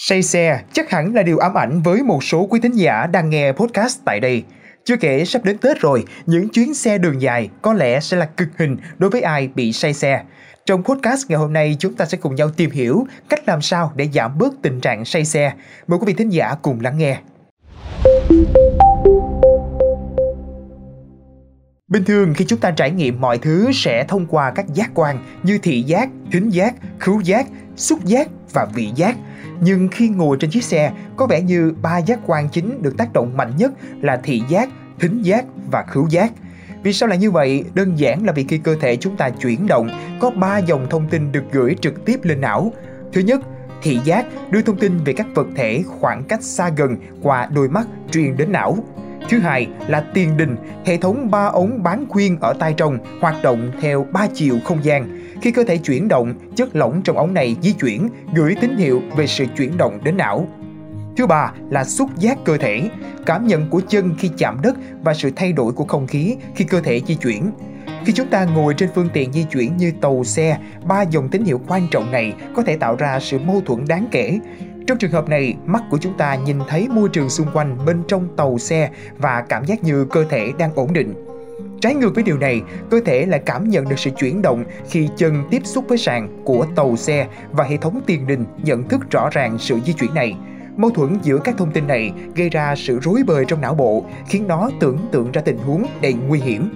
Say xe chắc hẳn là điều ám ảnh với một số quý thính giả đang nghe podcast tại đây. Chưa kể sắp đến Tết rồi, những chuyến xe đường dài có lẽ sẽ là cực hình đối với ai bị say xe. Trong podcast ngày hôm nay chúng ta sẽ cùng nhau tìm hiểu cách làm sao để giảm bớt tình trạng say xe. Mời quý vị thính giả cùng lắng nghe. Bình thường khi chúng ta trải nghiệm mọi thứ sẽ thông qua các giác quan như thị giác, thính giác, khứu giác, xúc giác và vị giác. Nhưng khi ngồi trên chiếc xe, có vẻ như ba giác quan chính được tác động mạnh nhất là thị giác, thính giác và khứu giác. Vì sao lại như vậy? Đơn giản là vì khi cơ thể chúng ta chuyển động, có ba dòng thông tin được gửi trực tiếp lên não. Thứ nhất, thị giác đưa thông tin về các vật thể khoảng cách xa gần qua đôi mắt truyền đến não. Thứ hai là tiền đình, hệ thống ba ống bán khuyên ở tai trong hoạt động theo ba chiều không gian. Khi cơ thể chuyển động, chất lỏng trong ống này di chuyển, gửi tín hiệu về sự chuyển động đến não. Thứ ba là xúc giác cơ thể, cảm nhận của chân khi chạm đất và sự thay đổi của không khí khi cơ thể di chuyển. Khi chúng ta ngồi trên phương tiện di chuyển như tàu xe, ba dòng tín hiệu quan trọng này có thể tạo ra sự mâu thuẫn đáng kể. Trong trường hợp này, mắt của chúng ta nhìn thấy môi trường xung quanh bên trong tàu xe và cảm giác như cơ thể đang ổn định. Trái ngược với điều này, cơ thể lại cảm nhận được sự chuyển động khi chân tiếp xúc với sàn của tàu xe và hệ thống tiền đình nhận thức rõ ràng sự di chuyển này. Mâu thuẫn giữa các thông tin này gây ra sự rối bời trong não bộ, khiến nó tưởng tượng ra tình huống đầy nguy hiểm.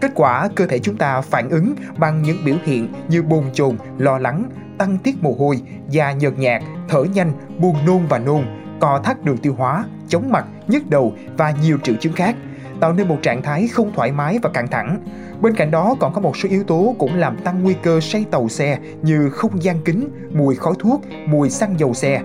Kết quả, cơ thể chúng ta phản ứng bằng những biểu hiện như bồn chồn, lo lắng, tăng tiết mồ hôi, da nhợt nhạt, thở nhanh, buồn nôn và nôn, co thắt đường tiêu hóa, chóng mặt, nhức đầu và nhiều triệu chứng khác, tạo nên một trạng thái không thoải mái và căng thẳng. Bên cạnh đó còn có một số yếu tố cũng làm tăng nguy cơ say tàu xe như không gian kính, mùi khói thuốc, mùi xăng dầu xe.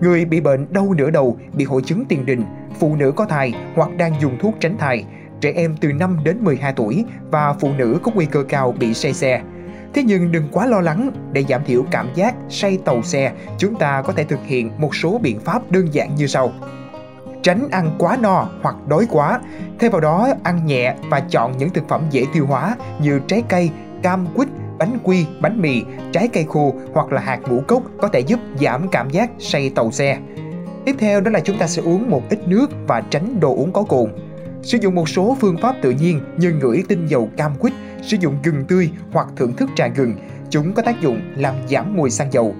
Người bị bệnh đau nửa đầu, bị hội chứng tiền đình, phụ nữ có thai hoặc đang dùng thuốc tránh thai, trẻ em từ 5 đến 12 tuổi và phụ nữ có nguy cơ cao bị say xe. Thế nhưng đừng quá lo lắng, để giảm thiểu cảm giác say tàu xe, chúng ta có thể thực hiện một số biện pháp đơn giản như sau. Tránh ăn quá no hoặc đói quá, thay vào đó ăn nhẹ và chọn những thực phẩm dễ tiêu hóa như trái cây, cam quýt, bánh quy, bánh mì, trái cây khô hoặc là hạt ngũ cốc có thể giúp giảm cảm giác say tàu xe. Tiếp theo đó là chúng ta sẽ uống một ít nước và tránh đồ uống có cồn. Sử dụng một số phương pháp tự nhiên như ngửi tinh dầu cam quýt, sử dụng gừng tươi hoặc thưởng thức trà gừng. Chúng có tác dụng làm giảm mùi xăng dầu.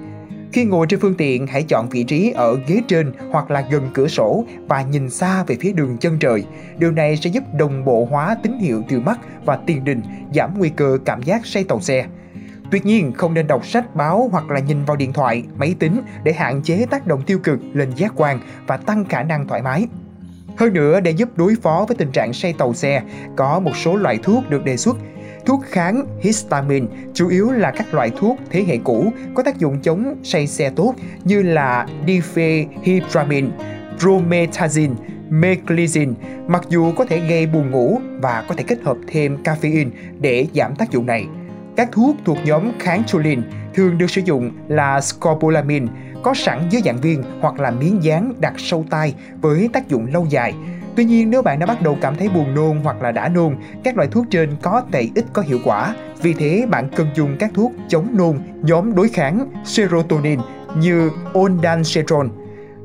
Khi ngồi trên phương tiện, hãy chọn vị trí ở ghế trên hoặc là gần cửa sổ và nhìn xa về phía đường chân trời. Điều này sẽ giúp đồng bộ hóa tín hiệu từ mắt và tiền đình, giảm nguy cơ cảm giác say tàu xe. Tuy nhiên, không nên đọc sách báo hoặc là nhìn vào điện thoại, máy tính để hạn chế tác động tiêu cực lên giác quan và tăng khả năng thoải mái. Hơn nữa, để giúp đối phó với tình trạng say tàu xe, có một số loại thuốc được đề xuất. Thuốc kháng histamine chủ yếu là các loại thuốc thế hệ cũ có tác dụng chống say xe tốt như là diphenhydramine, promethazine, meclizine, mặc dù có thể gây buồn ngủ và có thể kết hợp thêm caffeine để giảm tác dụng này. Các thuốc thuộc nhóm kháng choline thường được sử dụng là scopolamine, có sẵn dưới dạng viên hoặc là miếng dán đặt sâu tai với tác dụng lâu dài. Tuy nhiên nếu bạn đã bắt đầu cảm thấy buồn nôn hoặc là đã nôn, các loại thuốc trên có thể ít có hiệu quả. Vì thế bạn cần dùng các thuốc chống nôn nhóm đối kháng serotonin như ondansetron.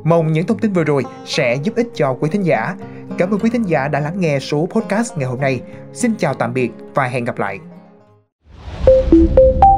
Mong những thông tin vừa rồi sẽ giúp ích cho quý thính giả. Cảm ơn quý thính giả đã lắng nghe số podcast ngày hôm nay. Xin chào tạm biệt và hẹn gặp lại. Thank you.